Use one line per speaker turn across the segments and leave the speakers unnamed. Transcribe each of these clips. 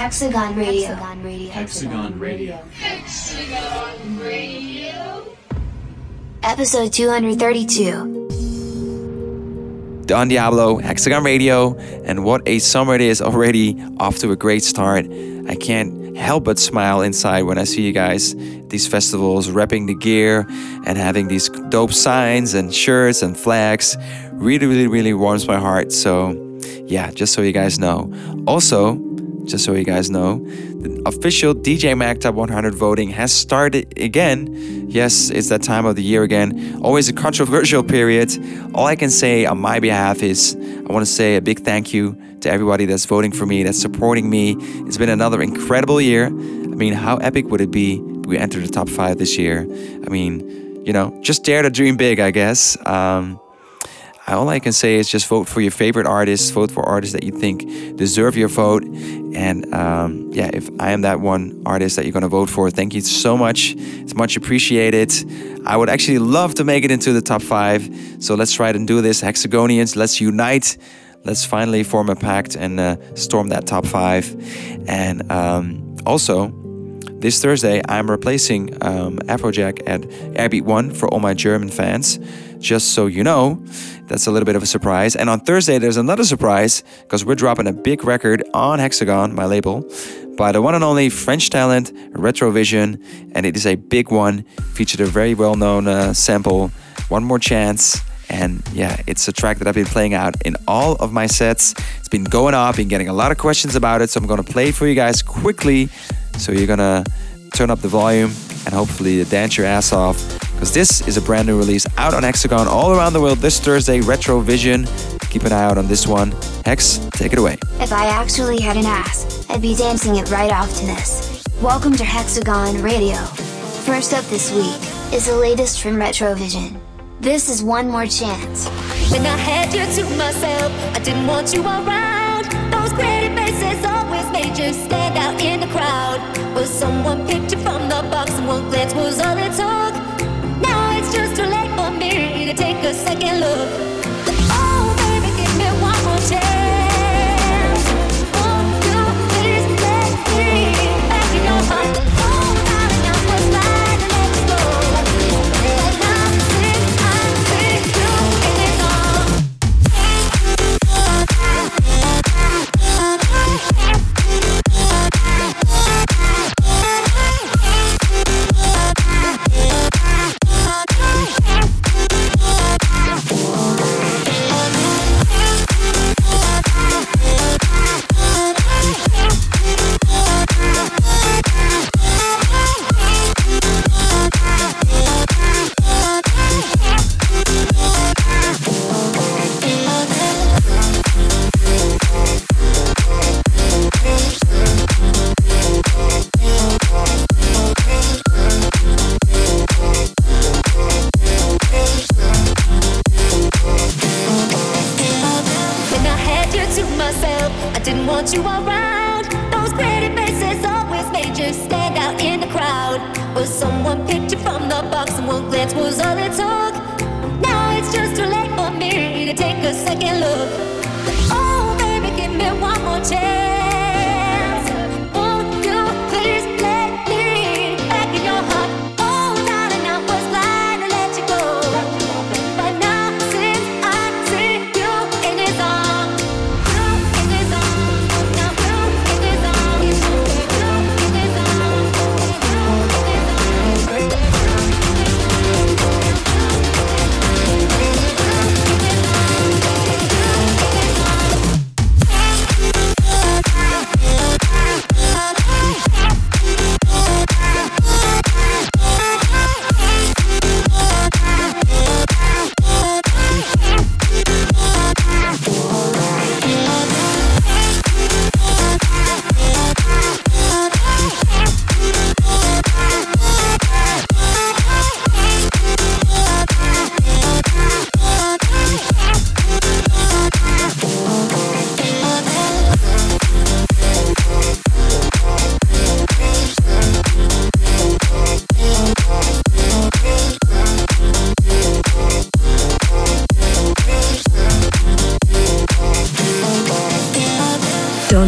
Diablo's Hexagon Radio.
Hexagon Radio. Hexagon Radio.
Episode 232.
Don Diablo, Hexagon Radio, and what a summer it is already off to a great start. I can't help but smile inside when I see you guys at these festivals repping the gear and having these dope signs and shirts and flags. Really, really, really warms my heart. So, yeah, just so you guys know. Also, just so you guys know, the official DJ Mag Top 100 voting has started again. Yes, it's that time of the year again. Always a controversial period. All I can say on my behalf is I want to say a big thank you to everybody that's voting for me, that's supporting me. It's been another incredible year. I mean, how epic would it be if we enter the top five this year? I mean, you know, just dare to dream big, I guess. Um, all I can say is just vote for your favorite artists, vote for artists that you think deserve your vote. And um, yeah, if I am that one artist that you're going to vote for, thank you so much. It's much appreciated. I would actually love to make it into the top five. So let's try and do this. Hexagonians, let's unite. Let's finally form a pact and uh, storm that top five. And um, also, this Thursday, I'm replacing um, Afrojack at Airbeat One for all my German fans. Just so you know, that's a little bit of a surprise. And on Thursday, there's another surprise because we're dropping a big record on Hexagon, my label, by the one and only French talent Retrovision. And it is a big one, featured a very well known uh, sample, One More Chance. And yeah, it's a track that I've been playing out in all of my sets. It's been going off, been getting a lot of questions about it. So I'm going to play for you guys quickly. So you're going to turn up the volume and hopefully dance your ass off because this is a brand new release out on Hexagon all around the world this Thursday, Retro Vision. Keep an eye out on this one. Hex, take it away.
If I actually had an ass, I'd be dancing it right off to this. Welcome to Hexagon Radio. First up this week is the latest from Retrovision. This is One More Chance.
When I had you to myself, I didn't want you around. Those pretty faces made stand out in the crowd. But someone picked you from the box, and one glance was all it took. Now it's just too late for me to take a second look. Oh, baby, give me one more chance.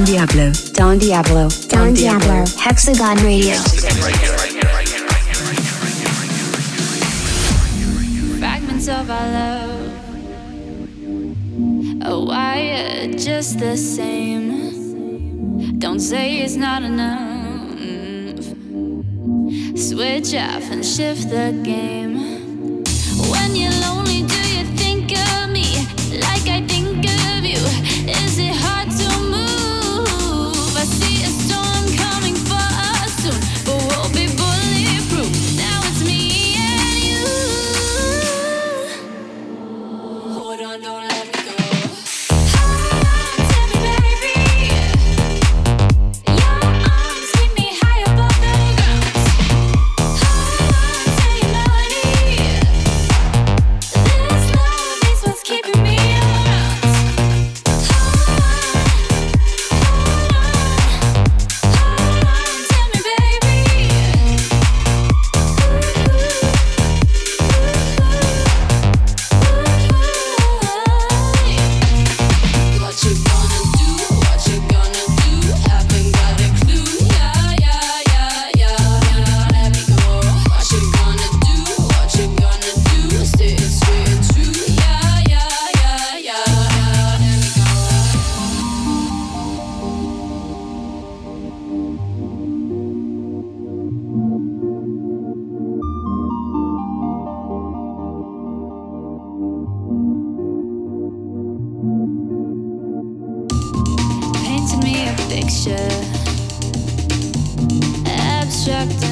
Don Diablo.
Don Diablo.
Don Diablo. Hexagon Radio.
Fragments of our love are wired just the same. Don't say it's not enough. Switch off and shift the game.
checked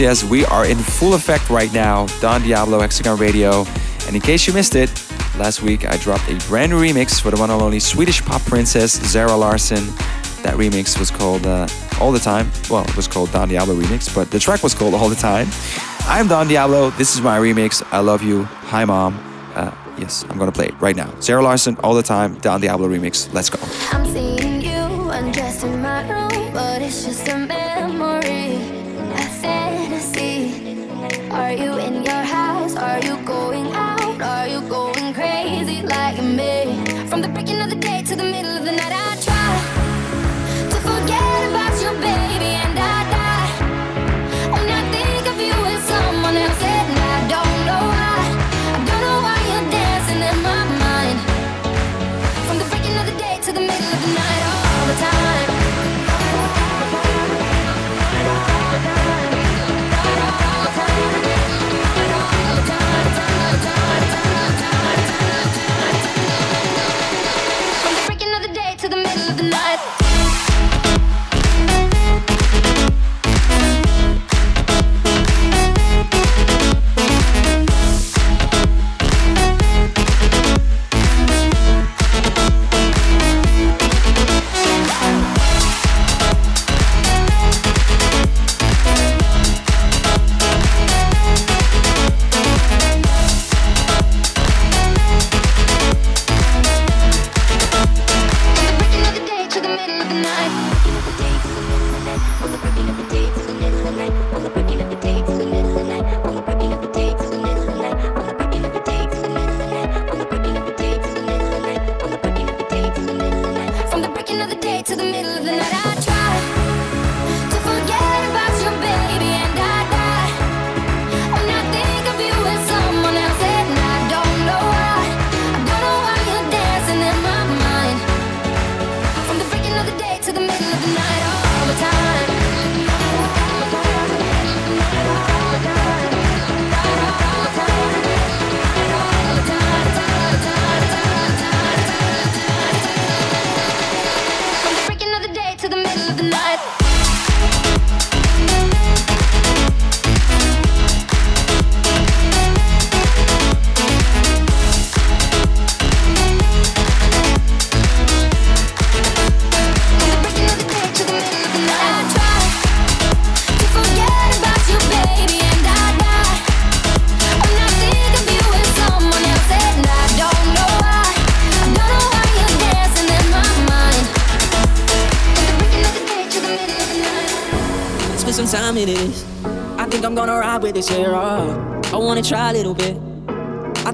Yes, we are in full effect right now. Don Diablo, Hexagon Radio. And in case you missed it, last week I dropped a brand new remix for the one and only Swedish pop princess Zara Larsson. That remix was called uh, All the Time. Well, it was called Don Diablo Remix, but the track was called All the Time. I'm Don Diablo. This is my remix. I love you. Hi, mom. Uh, yes, I'm gonna play it right now. Zara Larsson, All the Time, Don Diablo Remix. Let's go.
I'm seeing you undressed in my room, but it's just a memory, you in your house? Are you going out? Are you going crazy like me? From the breaking of the day to the middle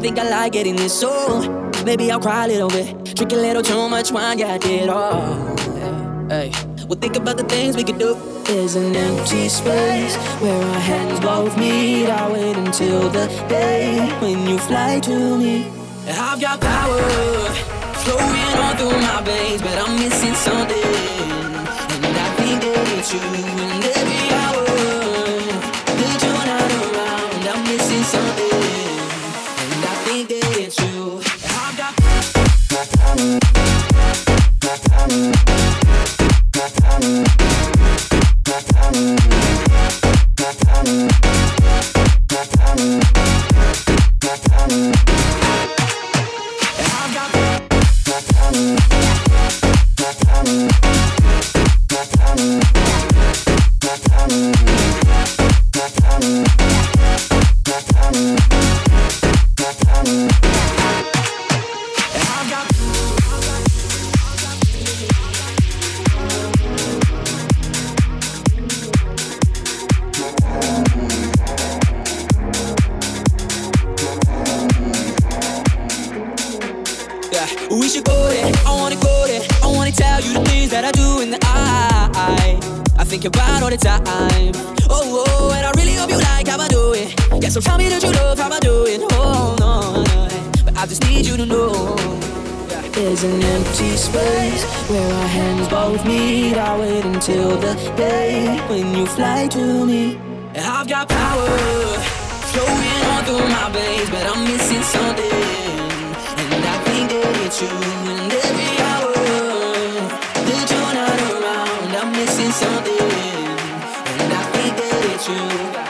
think I
like getting this, so maybe I'll cry a little bit. Drink a little too much wine, yeah, I did all. Hey, we'll think about the things we could do. There's an empty space where our hands both meet. I'll wait until the day when you fly to me. I've got power flowing all through my veins, but I'm missing something. And I think that it's you and every missing something, and I think that it's
you.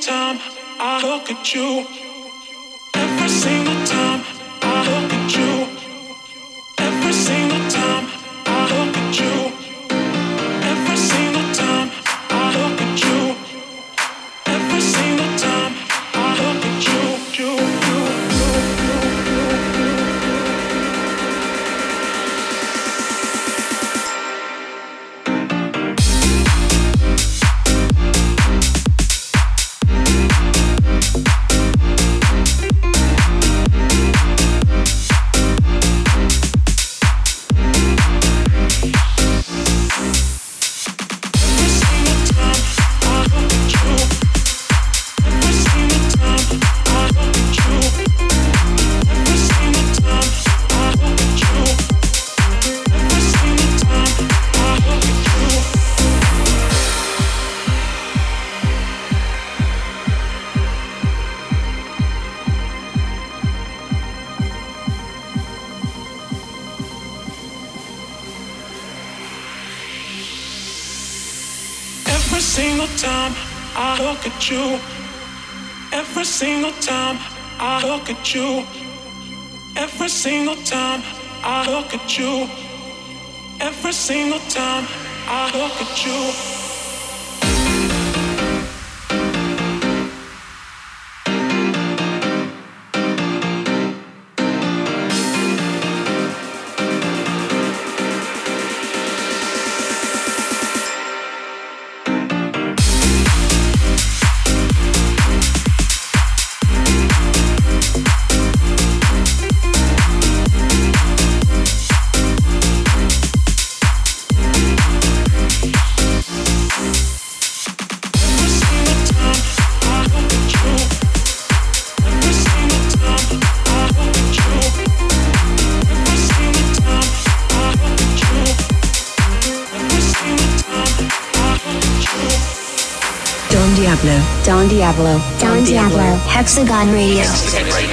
time I look at you. at you. Every single time I look at you.
Diablo. Don Diablo.
Hexagon Radio. Hexagon Radio.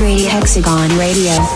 Radio. Hexagon Radio.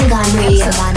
Hexagon Radio.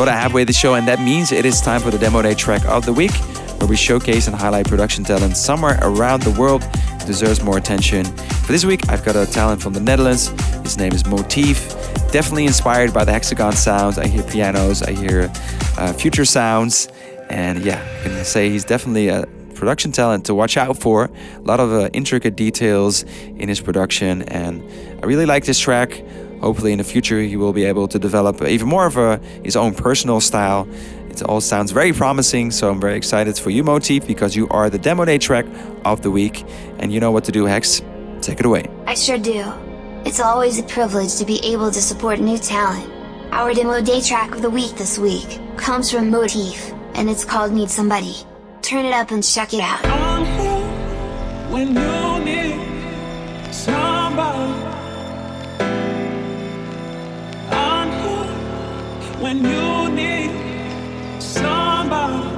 Sort of halfway the show, and that means it is time for the Demo Day track of the week, where we showcase and highlight production talent somewhere around the world deserves more attention. For this week, I've got a talent from the Netherlands. His name is Motif. Definitely inspired by the hexagon sounds. I hear pianos, I hear uh, future sounds, and yeah, I can say he's definitely a production talent to watch out for. A lot of uh, intricate details in his production, and I really like this track. Hopefully, in the future, he will be able to develop even more of a, his own personal style. It all sounds very promising, so I'm very excited for you, Motif, because you are the demo day track of the week, and you know what to do, Hex. Take it away.
I sure do. It's always a privilege to be able to support new talent. Our demo day track of the week this week comes from Motif, and it's called Need Somebody. Turn it up and check it out.
When you need somebody.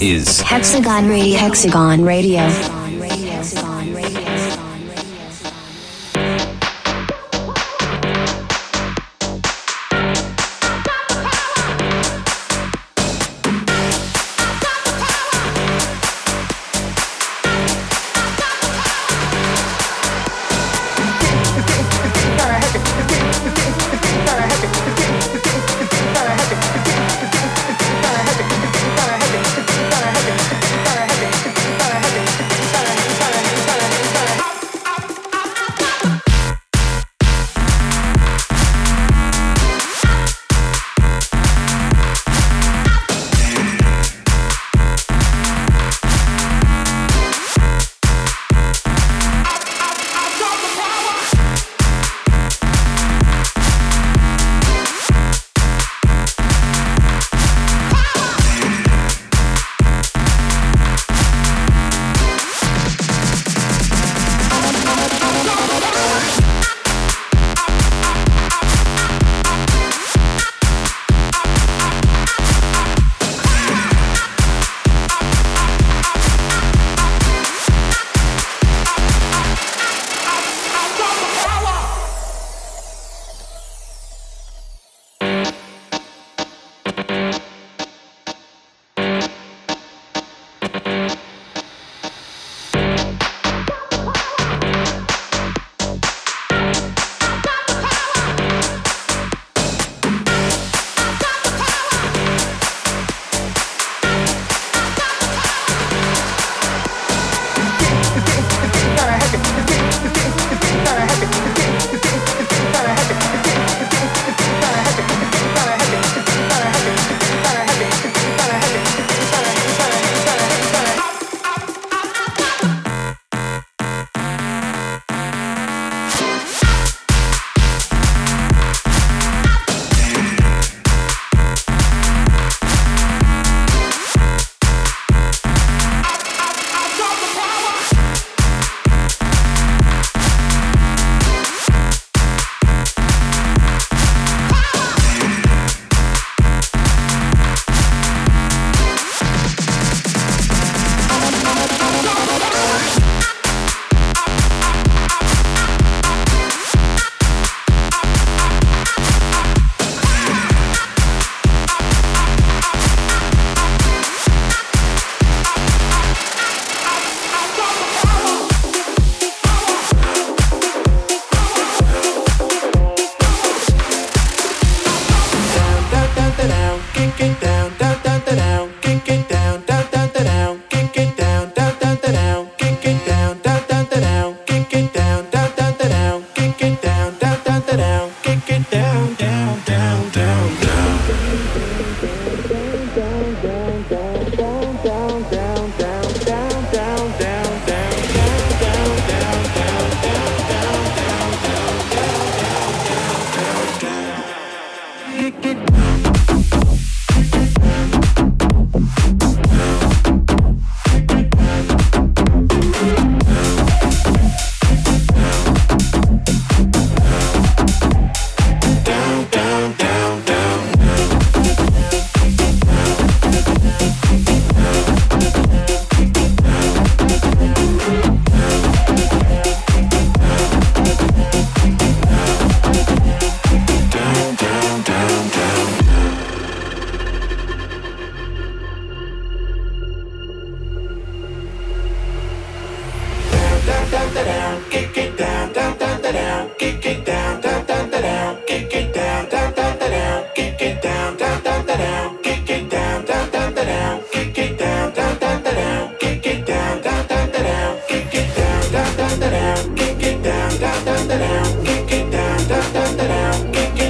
Is Hexagon Radio.
Hexagon Radio. it down, kick it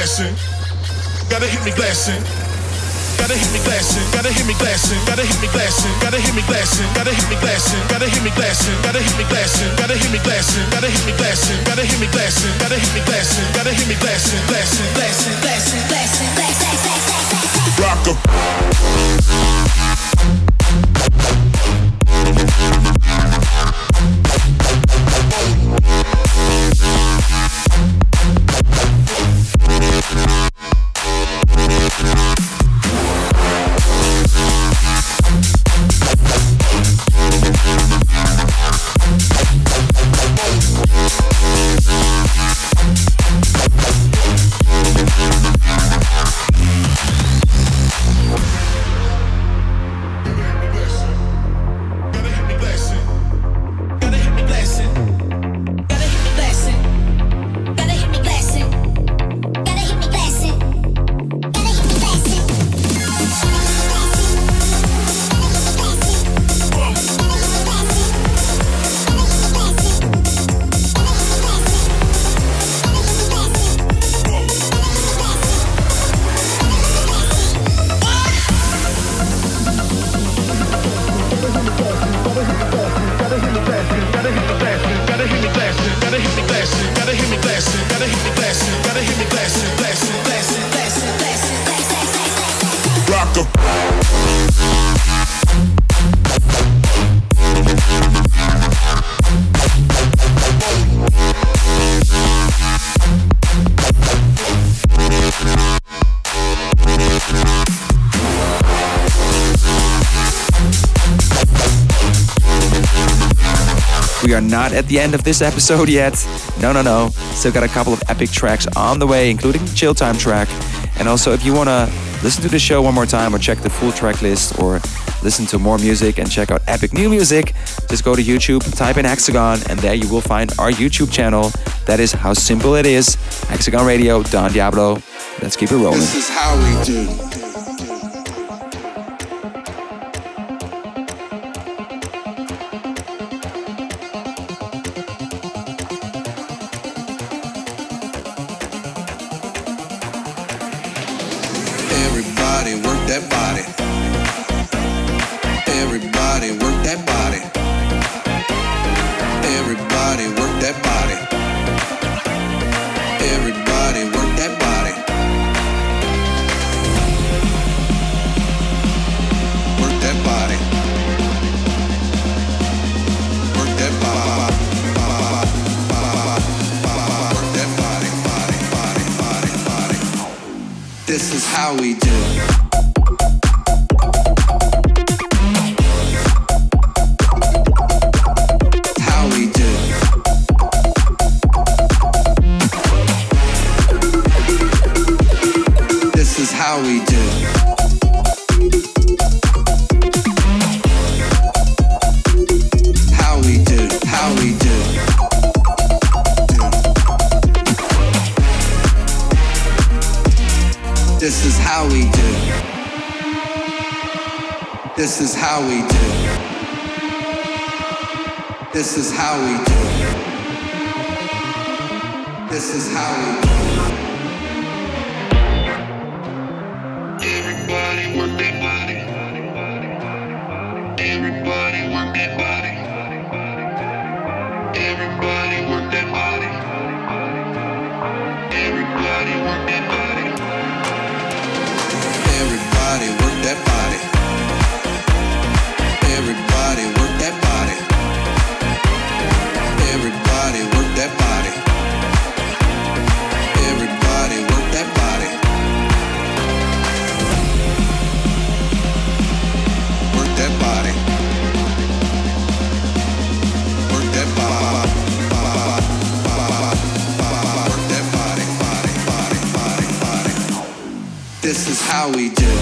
glassing.
Gotta hit me glassing. Gotta hit me glassing, gotta hit me glassing, gotta hit me glassing, gotta hit me glassing, gotta hit me glassing, gotta hit me glassing, gotta hit me glassing, gotta hit me glassing, gotta hit me glassing, gotta hit me glassing, gotta hit me glassing, gotta hit me glassing, glassing, glassing, glassing, glassing, glassing, glassing, glassing, glassing, glassing,
are not at the end of this episode yet. No, no, no. Still got a couple of epic tracks on the way, including the Chill Time track. And also, if you want to listen to the show one more time or check the full track list or listen to more music and check out epic new music, just go to YouTube, type in Hexagon, and there you will find our YouTube channel. That is how simple it is. Hexagon Radio, Don Diablo. Let's keep it rolling.
This is how we do. How we do.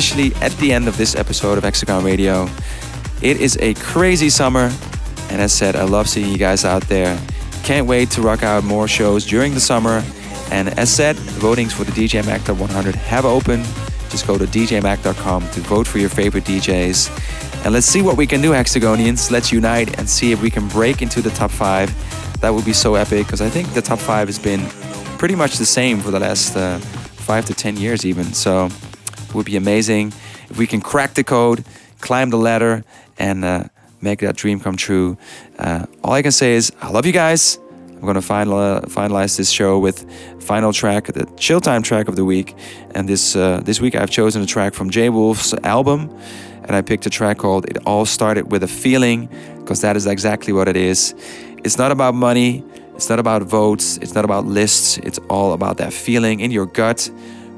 Officially at the end of this episode of Hexagon Radio. It is a crazy summer, and as said, I love seeing you guys out there. Can't wait to rock out more shows during the summer. And as said, the votings for the DJ Mag Top 100 have opened. Just go to djmag.com to vote for your favorite DJs. And let's see what we can do, Hexagonians. Let's unite and see if we can break into the top five. That would be so epic because I think the top five has been pretty much the same for the last uh, five to ten years, even. So would be amazing if we can crack the code, climb the ladder, and uh, make that dream come true. Uh, all I can say is, I love you guys. I'm gonna final, uh, finalize this show with final track, the chill time track of the week. And this uh, this week I've chosen a track from Jay Wolf's album, and I picked a track called "It All Started with a Feeling," because that is exactly what it is. It's not about money, it's not about votes, it's not about lists, it's all about that feeling in your gut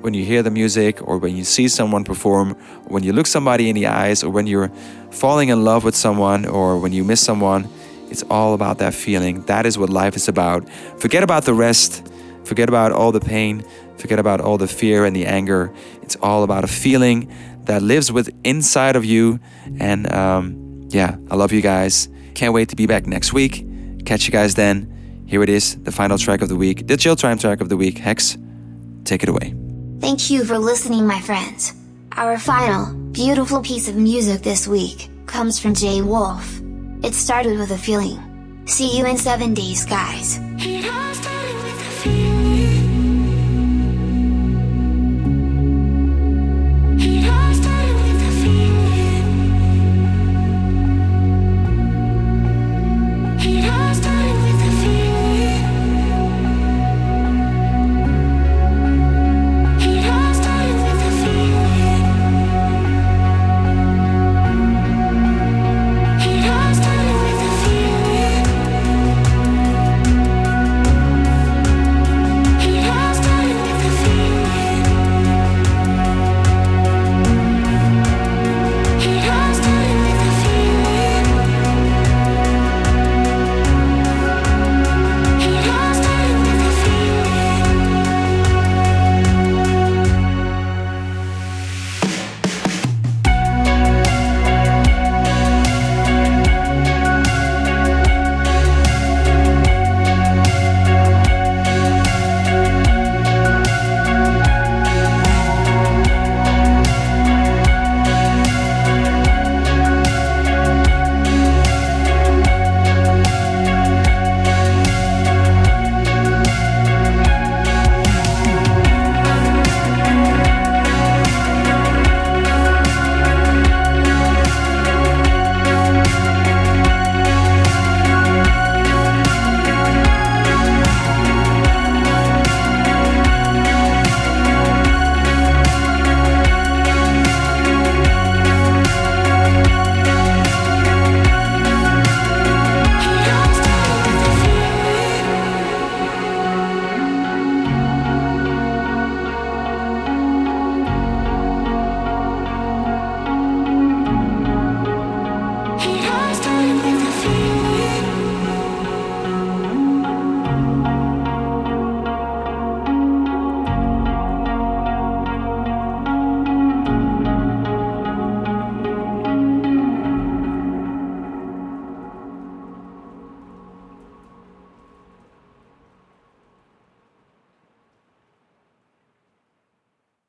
when you hear the music or when you see someone perform, when you look somebody in the eyes or when you're falling in love with someone or when you miss someone. It's all about that feeling. That is what life is about. Forget about the rest. Forget about all the pain. Forget about all the fear and the anger. It's all about a feeling that lives with inside of you. And um, yeah, I love you guys. Can't wait to be back next week. Catch you guys then. Here it is, the final track of the week, the chill time track of the week. Hex, take it away.
Thank you for listening, my friends. Our final, beautiful piece of music this week comes from Jay Wolf. It started with a feeling. See you in seven days, guys.